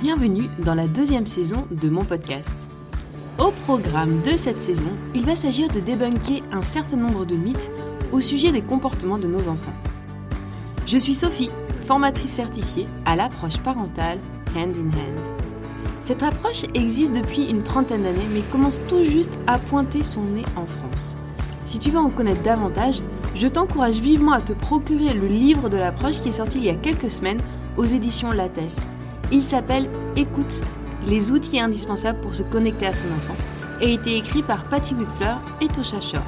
Bienvenue dans la deuxième saison de mon podcast. Au programme de cette saison, il va s'agir de débunker un certain nombre de mythes au sujet des comportements de nos enfants. Je suis Sophie, formatrice certifiée à l'approche parentale Hand in Hand. Cette approche existe depuis une trentaine d'années mais commence tout juste à pointer son nez en France. Si tu veux en connaître davantage, je t'encourage vivement à te procurer le livre de l'approche qui est sorti il y a quelques semaines aux éditions Lattès. Il s'appelle Écoute, les outils indispensables pour se connecter à son enfant et a été écrit par Patty Wipfler et Tosha Shore.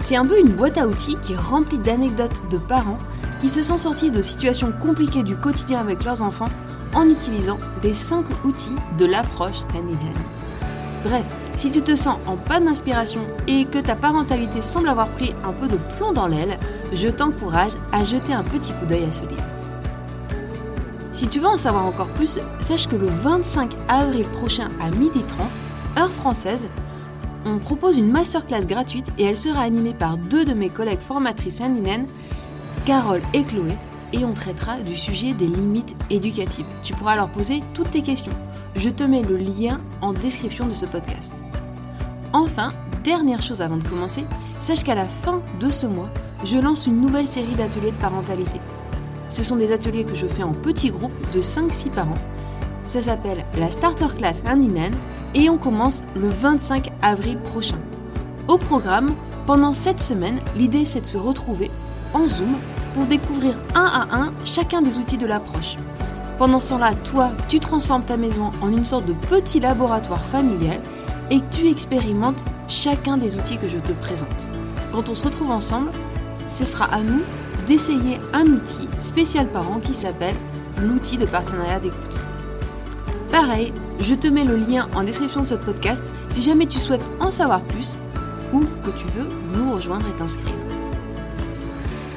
C'est un peu une boîte à outils qui est remplie d'anecdotes de parents qui se sont sortis de situations compliquées du quotidien avec leurs enfants en utilisant des 5 outils de l'approche hand. Bref, si tu te sens en panne d'inspiration et que ta parentalité semble avoir pris un peu de plomb dans l'aile, je t'encourage à jeter un petit coup d'œil à ce livre. Si tu veux en savoir encore plus, sache que le 25 avril prochain à 12h30, heure française, on propose une masterclass gratuite et elle sera animée par deux de mes collègues formatrices Aninen, Carole et Chloé, et on traitera du sujet des limites éducatives. Tu pourras leur poser toutes tes questions. Je te mets le lien en description de ce podcast. Enfin, dernière chose avant de commencer, sache qu'à la fin de ce mois, je lance une nouvelle série d'ateliers de parentalité. Ce sont des ateliers que je fais en petits groupes de 5-6 parents. Ça s'appelle la Starter Class Hand et on commence le 25 avril prochain. Au programme, pendant cette semaine, l'idée c'est de se retrouver en Zoom pour découvrir un à un chacun des outils de l'approche. Pendant ce temps-là, toi, tu transformes ta maison en une sorte de petit laboratoire familial et tu expérimentes chacun des outils que je te présente. Quand on se retrouve ensemble, ce sera à nous d'essayer un outil spécial parent qui s'appelle l'outil de partenariat d'écoute. Pareil, je te mets le lien en description de ce podcast si jamais tu souhaites en savoir plus ou que tu veux nous rejoindre et t'inscrire.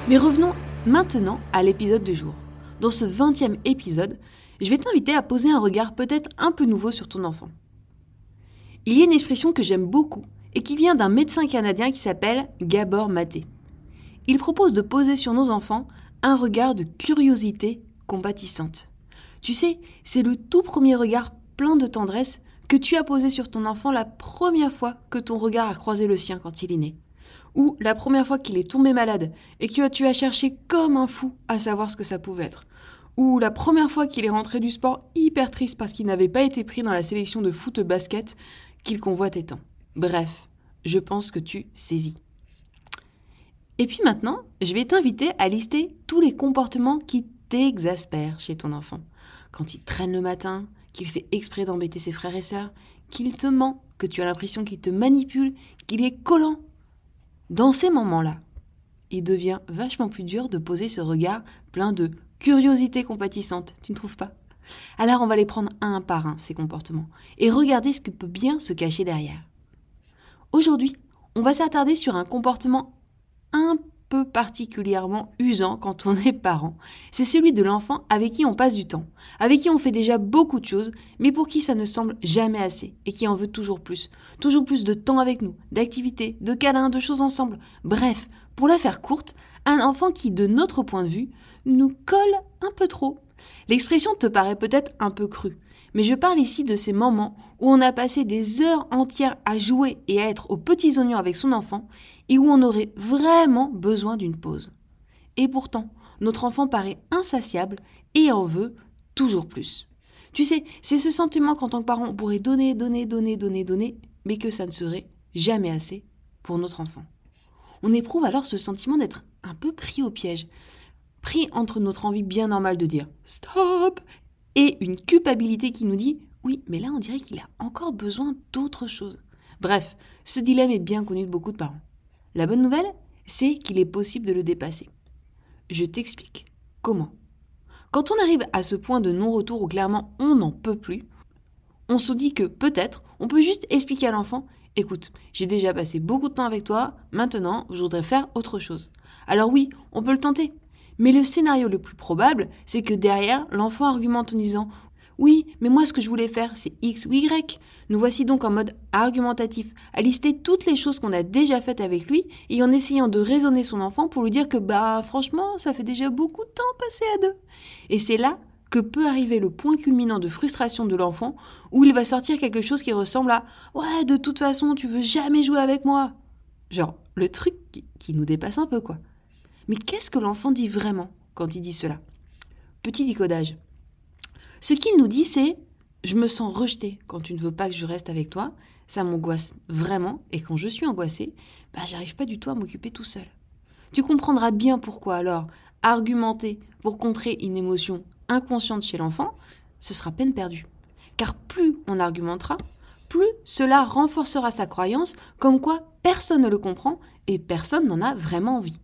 Mais revenons maintenant à l'épisode du jour. Dans ce 20e épisode, je vais t'inviter à poser un regard peut-être un peu nouveau sur ton enfant. Il y a une expression que j'aime beaucoup et qui vient d'un médecin canadien qui s'appelle Gabor Maté. Il propose de poser sur nos enfants un regard de curiosité compatissante. Tu sais, c'est le tout premier regard plein de tendresse que tu as posé sur ton enfant la première fois que ton regard a croisé le sien quand il est né. Ou la première fois qu'il est tombé malade et que tu as cherché comme un fou à savoir ce que ça pouvait être. Ou la première fois qu'il est rentré du sport hyper triste parce qu'il n'avait pas été pris dans la sélection de foot basket qu'il convoitait tant. Bref, je pense que tu saisis. Et puis maintenant, je vais t'inviter à lister tous les comportements qui t'exaspèrent chez ton enfant. Quand il traîne le matin, qu'il fait exprès d'embêter ses frères et sœurs, qu'il te ment, que tu as l'impression qu'il te manipule, qu'il est collant. Dans ces moments-là, il devient vachement plus dur de poser ce regard plein de curiosité compatissante, tu ne trouves pas? Alors on va les prendre un par un, ces comportements, et regarder ce qui peut bien se cacher derrière. Aujourd'hui, on va s'attarder sur un comportement un peu particulièrement usant quand on est parent. C'est celui de l'enfant avec qui on passe du temps, avec qui on fait déjà beaucoup de choses, mais pour qui ça ne semble jamais assez, et qui en veut toujours plus. Toujours plus de temps avec nous, d'activités, de câlins, de choses ensemble. Bref, pour la faire courte, un enfant qui, de notre point de vue, nous colle un peu trop L'expression te paraît peut-être un peu crue, mais je parle ici de ces moments où on a passé des heures entières à jouer et à être aux petits oignons avec son enfant et où on aurait vraiment besoin d'une pause. Et pourtant, notre enfant paraît insatiable et en veut toujours plus. Tu sais, c'est ce sentiment qu'en tant que parent, on pourrait donner, donner, donner, donner, donner, mais que ça ne serait jamais assez pour notre enfant. On éprouve alors ce sentiment d'être un peu pris au piège, pris entre notre envie bien normale de dire stop et une culpabilité qui nous dit oui, mais là on dirait qu'il a encore besoin d'autre chose. Bref, ce dilemme est bien connu de beaucoup de parents. La bonne nouvelle, c'est qu'il est possible de le dépasser. Je t'explique. Comment Quand on arrive à ce point de non-retour où clairement on n'en peut plus, on se dit que peut-être on peut juste expliquer à l'enfant Écoute, j'ai déjà passé beaucoup de temps avec toi, maintenant je voudrais faire autre chose. Alors oui, on peut le tenter, mais le scénario le plus probable, c'est que derrière, l'enfant argumente en disant oui, mais moi ce que je voulais faire, c'est X ou Y. Nous voici donc en mode argumentatif, à lister toutes les choses qu'on a déjà faites avec lui et en essayant de raisonner son enfant pour lui dire que bah franchement, ça fait déjà beaucoup de temps passé à deux. Et c'est là que peut arriver le point culminant de frustration de l'enfant où il va sortir quelque chose qui ressemble à Ouais, de toute façon, tu veux jamais jouer avec moi. Genre, le truc qui, nous dépasse un peu, quoi. Mais qu'est-ce que l'enfant dit vraiment quand il dit cela? Petit décodage. Ce qu'il nous dit, c'est Je me sens rejeté quand tu ne veux pas que je reste avec toi. Ça m'angoisse vraiment. Et quand je suis angoissé, bah, j'arrive pas du tout à m'occuper tout seul. Tu comprendras bien pourquoi alors argumenter pour contrer une émotion inconsciente chez l'enfant, ce sera peine perdue. Car plus on argumentera, plus cela renforcera sa croyance comme quoi personne ne le comprend et personne n'en a vraiment envie.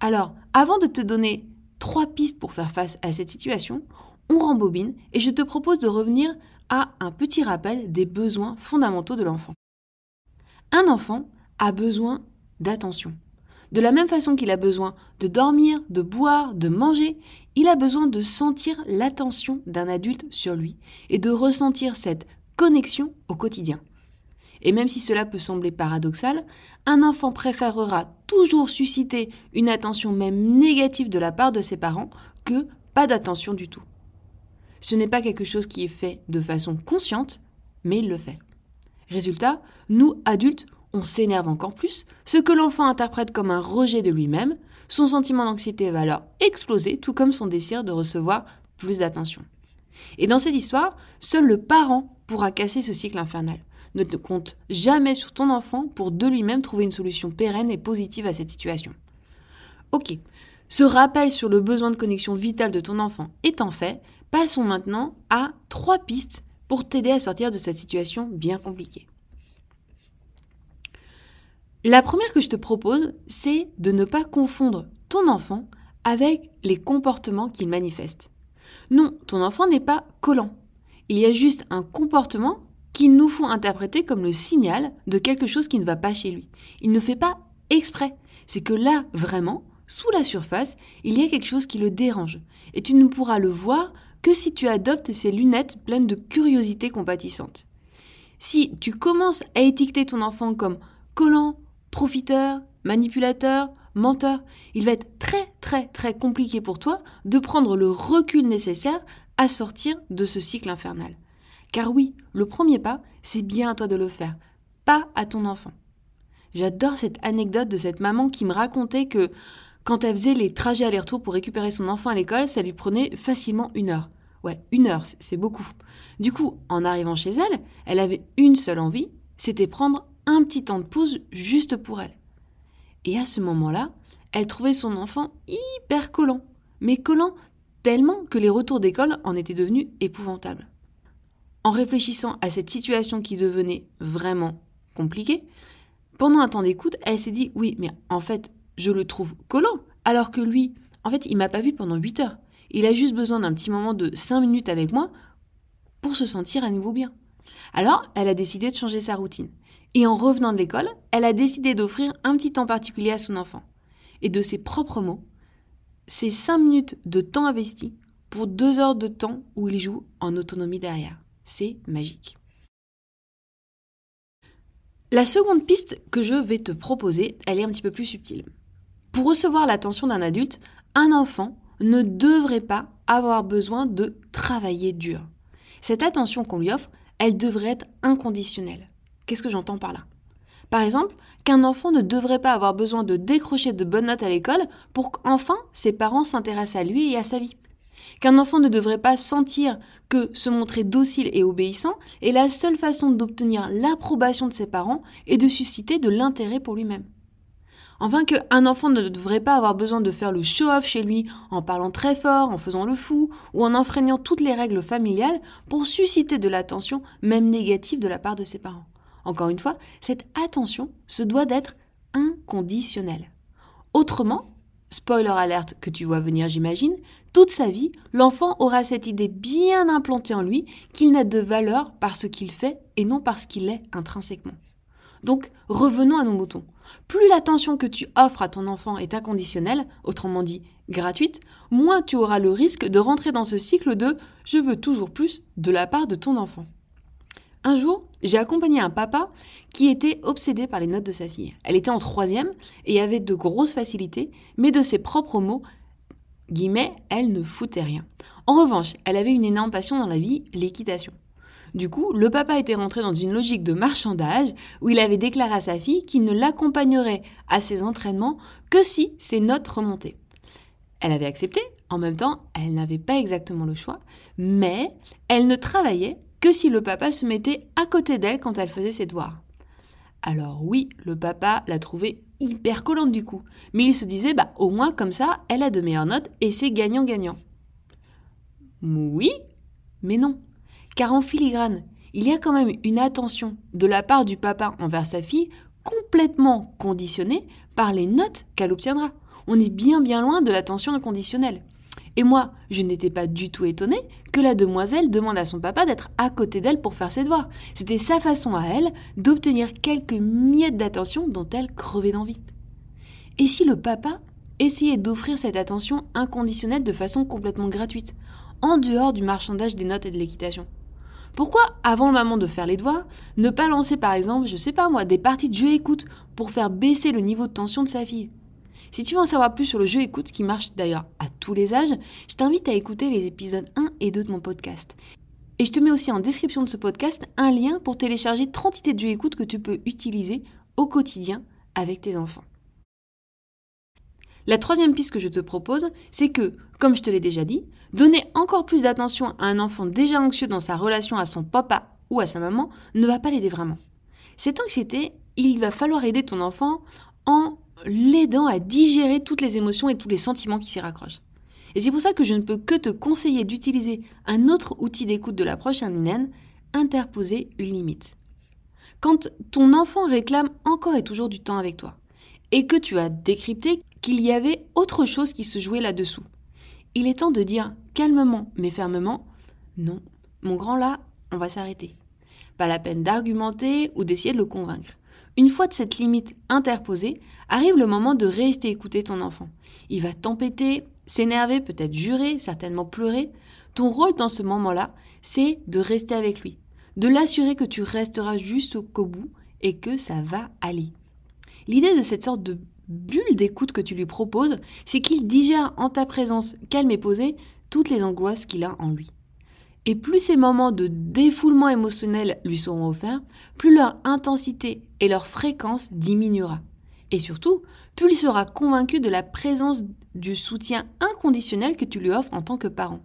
Alors, avant de te donner trois pistes pour faire face à cette situation, on rembobine et je te propose de revenir à un petit rappel des besoins fondamentaux de l'enfant. Un enfant a besoin d'attention. De la même façon qu'il a besoin de dormir, de boire, de manger, il a besoin de sentir l'attention d'un adulte sur lui et de ressentir cette connexion au quotidien. Et même si cela peut sembler paradoxal, un enfant préférera toujours susciter une attention même négative de la part de ses parents que pas d'attention du tout. Ce n'est pas quelque chose qui est fait de façon consciente, mais il le fait. Résultat, nous, adultes, on s'énerve encore plus, ce que l'enfant interprète comme un rejet de lui-même, son sentiment d'anxiété va alors exploser, tout comme son désir de recevoir plus d'attention. Et dans cette histoire, seul le parent pourra casser ce cycle infernal. Ne te compte jamais sur ton enfant pour de lui-même trouver une solution pérenne et positive à cette situation. Ok, ce rappel sur le besoin de connexion vitale de ton enfant étant fait, passons maintenant à trois pistes pour t'aider à sortir de cette situation bien compliquée. La première que je te propose, c'est de ne pas confondre ton enfant avec les comportements qu'il manifeste. Non, ton enfant n'est pas collant. Il y a juste un comportement qu'il nous faut interpréter comme le signal de quelque chose qui ne va pas chez lui. Il ne fait pas exprès. C'est que là, vraiment, sous la surface, il y a quelque chose qui le dérange. Et tu ne pourras le voir que si tu adoptes ces lunettes pleines de curiosité compatissante. Si tu commences à étiqueter ton enfant comme collant, profiteur, manipulateur, menteur, il va être très très très compliqué pour toi de prendre le recul nécessaire à sortir de ce cycle infernal. Car oui, le premier pas, c'est bien à toi de le faire, pas à ton enfant. J'adore cette anecdote de cette maman qui me racontait que quand elle faisait les trajets aller-retour pour récupérer son enfant à l'école, ça lui prenait facilement une heure. Ouais, une heure, c'est beaucoup. Du coup, en arrivant chez elle, elle avait une seule envie, c'était prendre un petit temps de pause juste pour elle. Et à ce moment-là, elle trouvait son enfant hyper collant, mais collant tellement que les retours d'école en étaient devenus épouvantables. En réfléchissant à cette situation qui devenait vraiment compliquée, pendant un temps d'écoute, elle s'est dit oui, mais en fait, je le trouve collant, alors que lui, en fait, il m'a pas vu pendant 8 heures. Il a juste besoin d'un petit moment de 5 minutes avec moi pour se sentir à nouveau bien. Alors, elle a décidé de changer sa routine. Et en revenant de l'école, elle a décidé d'offrir un petit temps particulier à son enfant. Et de ses propres mots, c'est 5 minutes de temps investi pour 2 heures de temps où il joue en autonomie derrière. C'est magique. La seconde piste que je vais te proposer, elle est un petit peu plus subtile. Pour recevoir l'attention d'un adulte, un enfant ne devrait pas avoir besoin de travailler dur. Cette attention qu'on lui offre, elle devrait être inconditionnelle. Qu'est-ce que j'entends par là? Par exemple, qu'un enfant ne devrait pas avoir besoin de décrocher de bonnes notes à l'école pour qu'enfin ses parents s'intéressent à lui et à sa vie. Qu'un enfant ne devrait pas sentir que se montrer docile et obéissant est la seule façon d'obtenir l'approbation de ses parents et de susciter de l'intérêt pour lui-même. Enfin qu'un enfant ne devrait pas avoir besoin de faire le show-off chez lui en parlant très fort, en faisant le fou ou en enfreignant toutes les règles familiales pour susciter de l'attention, même négative, de la part de ses parents. Encore une fois, cette attention se doit d'être inconditionnelle. Autrement, spoiler alerte que tu vois venir j'imagine, toute sa vie, l'enfant aura cette idée bien implantée en lui qu'il n'a de valeur par ce qu'il fait et non parce qu'il est intrinsèquement. Donc, revenons à nos moutons. Plus l'attention que tu offres à ton enfant est inconditionnelle, autrement dit gratuite, moins tu auras le risque de rentrer dans ce cycle de je veux toujours plus de la part de ton enfant. Un jour, j'ai accompagné un papa qui était obsédé par les notes de sa fille. Elle était en troisième et avait de grosses facilités, mais de ses propres mots, guillemets, elle ne foutait rien. En revanche, elle avait une énorme passion dans la vie, l'équitation. Du coup, le papa était rentré dans une logique de marchandage où il avait déclaré à sa fille qu'il ne l'accompagnerait à ses entraînements que si ses notes remontaient. Elle avait accepté, en même temps, elle n'avait pas exactement le choix, mais elle ne travaillait que si le papa se mettait à côté d'elle quand elle faisait ses devoirs. Alors oui, le papa l'a trouvée hyper collante du coup, mais il se disait bah au moins comme ça, elle a de meilleures notes et c'est gagnant-gagnant. Oui, mais non. Car en filigrane, il y a quand même une attention de la part du papa envers sa fille complètement conditionnée par les notes qu'elle obtiendra. On est bien bien loin de l'attention inconditionnelle. Et moi, je n'étais pas du tout étonnée que la demoiselle demande à son papa d'être à côté d'elle pour faire ses devoirs. C'était sa façon à elle d'obtenir quelques miettes d'attention dont elle crevait d'envie. Et si le papa essayait d'offrir cette attention inconditionnelle de façon complètement gratuite, en dehors du marchandage des notes et de l'équitation? Pourquoi, avant le moment de faire les devoirs, ne pas lancer par exemple, je sais pas moi, des parties de jeu écoute pour faire baisser le niveau de tension de sa fille? Si tu veux en savoir plus sur le jeu écoute, qui marche d'ailleurs à tous les âges, je t'invite à écouter les épisodes 1 et 2 de mon podcast. Et je te mets aussi en description de ce podcast un lien pour télécharger 30 idées de jeux écoute que tu peux utiliser au quotidien avec tes enfants. La troisième piste que je te propose, c'est que, comme je te l'ai déjà dit, donner encore plus d'attention à un enfant déjà anxieux dans sa relation à son papa ou à sa maman ne va pas l'aider vraiment. Cette anxiété, il va falloir aider ton enfant en l'aidant à digérer toutes les émotions et tous les sentiments qui s'y raccrochent. Et c'est pour ça que je ne peux que te conseiller d'utiliser un autre outil d'écoute de l'approche Ninen, interposer une limite. Quand ton enfant réclame encore et toujours du temps avec toi, et que tu as décrypté qu'il y avait autre chose qui se jouait là-dessous, il est temps de dire calmement mais fermement Non, mon grand là, on va s'arrêter. Pas la peine d'argumenter ou d'essayer de le convaincre. Une fois de cette limite interposée, arrive le moment de rester écouter ton enfant. Il va t'empêter, s'énerver, peut-être jurer, certainement pleurer. Ton rôle dans ce moment-là, c'est de rester avec lui, de l'assurer que tu resteras jusqu'au bout et que ça va aller. L'idée de cette sorte de bulle d'écoute que tu lui proposes, c'est qu'il digère en ta présence calme et posée toutes les angoisses qu'il a en lui. Et plus ces moments de défoulement émotionnel lui seront offerts, plus leur intensité et leur fréquence diminuera. Et surtout, plus il sera convaincu de la présence du soutien inconditionnel que tu lui offres en tant que parent.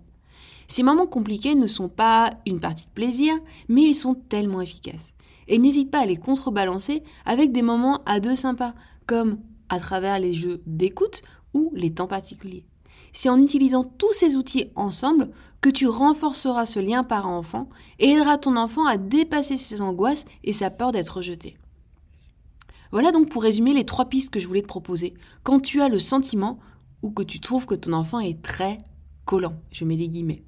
Ces moments compliqués ne sont pas une partie de plaisir, mais ils sont tellement efficaces. Et n'hésite pas à les contrebalancer avec des moments à deux sympas, comme à travers les jeux d'écoute ou les temps particuliers. C'est en utilisant tous ces outils ensemble que tu renforceras ce lien parent-enfant et aideras ton enfant à dépasser ses angoisses et sa peur d'être rejeté. Voilà donc pour résumer les trois pistes que je voulais te proposer quand tu as le sentiment ou que tu trouves que ton enfant est très collant. Je mets des guillemets.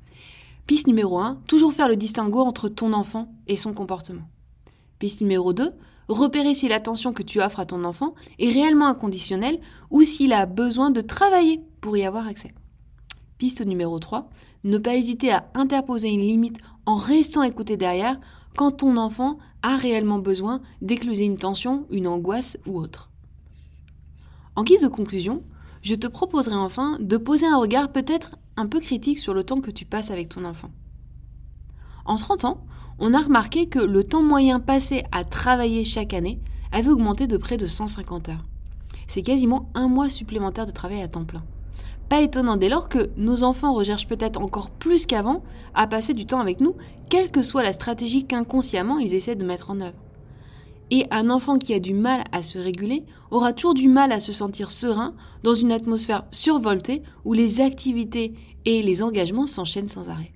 Piste numéro 1, toujours faire le distinguo entre ton enfant et son comportement. Piste numéro 2, repérer si l'attention que tu offres à ton enfant est réellement inconditionnelle ou s'il a besoin de travailler pour y avoir accès. Piste numéro 3, ne pas hésiter à interposer une limite en restant écouté derrière quand ton enfant a réellement besoin d'écluser une tension, une angoisse ou autre. En guise de conclusion, je te proposerai enfin de poser un regard peut-être un peu critique sur le temps que tu passes avec ton enfant. En 30 ans, on a remarqué que le temps moyen passé à travailler chaque année avait augmenté de près de 150 heures. C'est quasiment un mois supplémentaire de travail à temps plein. Pas étonnant dès lors que nos enfants recherchent peut-être encore plus qu'avant à passer du temps avec nous, quelle que soit la stratégie qu'inconsciemment ils essaient de mettre en œuvre. Et un enfant qui a du mal à se réguler aura toujours du mal à se sentir serein dans une atmosphère survoltée où les activités et les engagements s'enchaînent sans arrêt.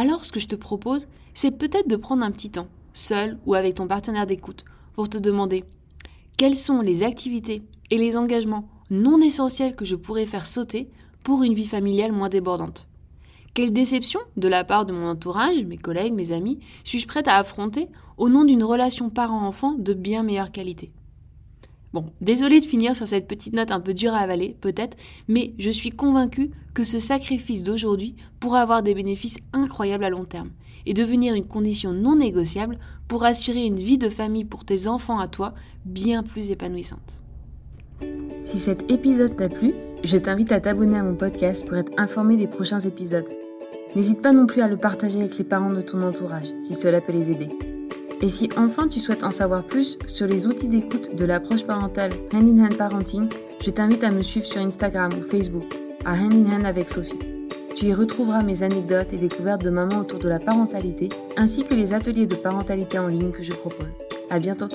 Alors ce que je te propose, c'est peut-être de prendre un petit temps, seul ou avec ton partenaire d'écoute, pour te demander quelles sont les activités et les engagements non essentiels que je pourrais faire sauter pour une vie familiale moins débordante. Quelle déception de la part de mon entourage, mes collègues, mes amis, suis-je prête à affronter au nom d'une relation parent-enfant de bien meilleure qualité? Bon, désolé de finir sur cette petite note un peu dure à avaler, peut-être, mais je suis convaincue que ce sacrifice d'aujourd'hui pourra avoir des bénéfices incroyables à long terme et devenir une condition non négociable pour assurer une vie de famille pour tes enfants à toi bien plus épanouissante. Si cet épisode t'a plu, je t'invite à t'abonner à mon podcast pour être informé des prochains épisodes. N'hésite pas non plus à le partager avec les parents de ton entourage, si cela peut les aider. Et si enfin tu souhaites en savoir plus sur les outils d'écoute de l'approche parentale Hand in Hand Parenting, je t'invite à me suivre sur Instagram ou Facebook, à Hand in Hand avec Sophie. Tu y retrouveras mes anecdotes et découvertes de maman autour de la parentalité, ainsi que les ateliers de parentalité en ligne que je propose. À bientôt!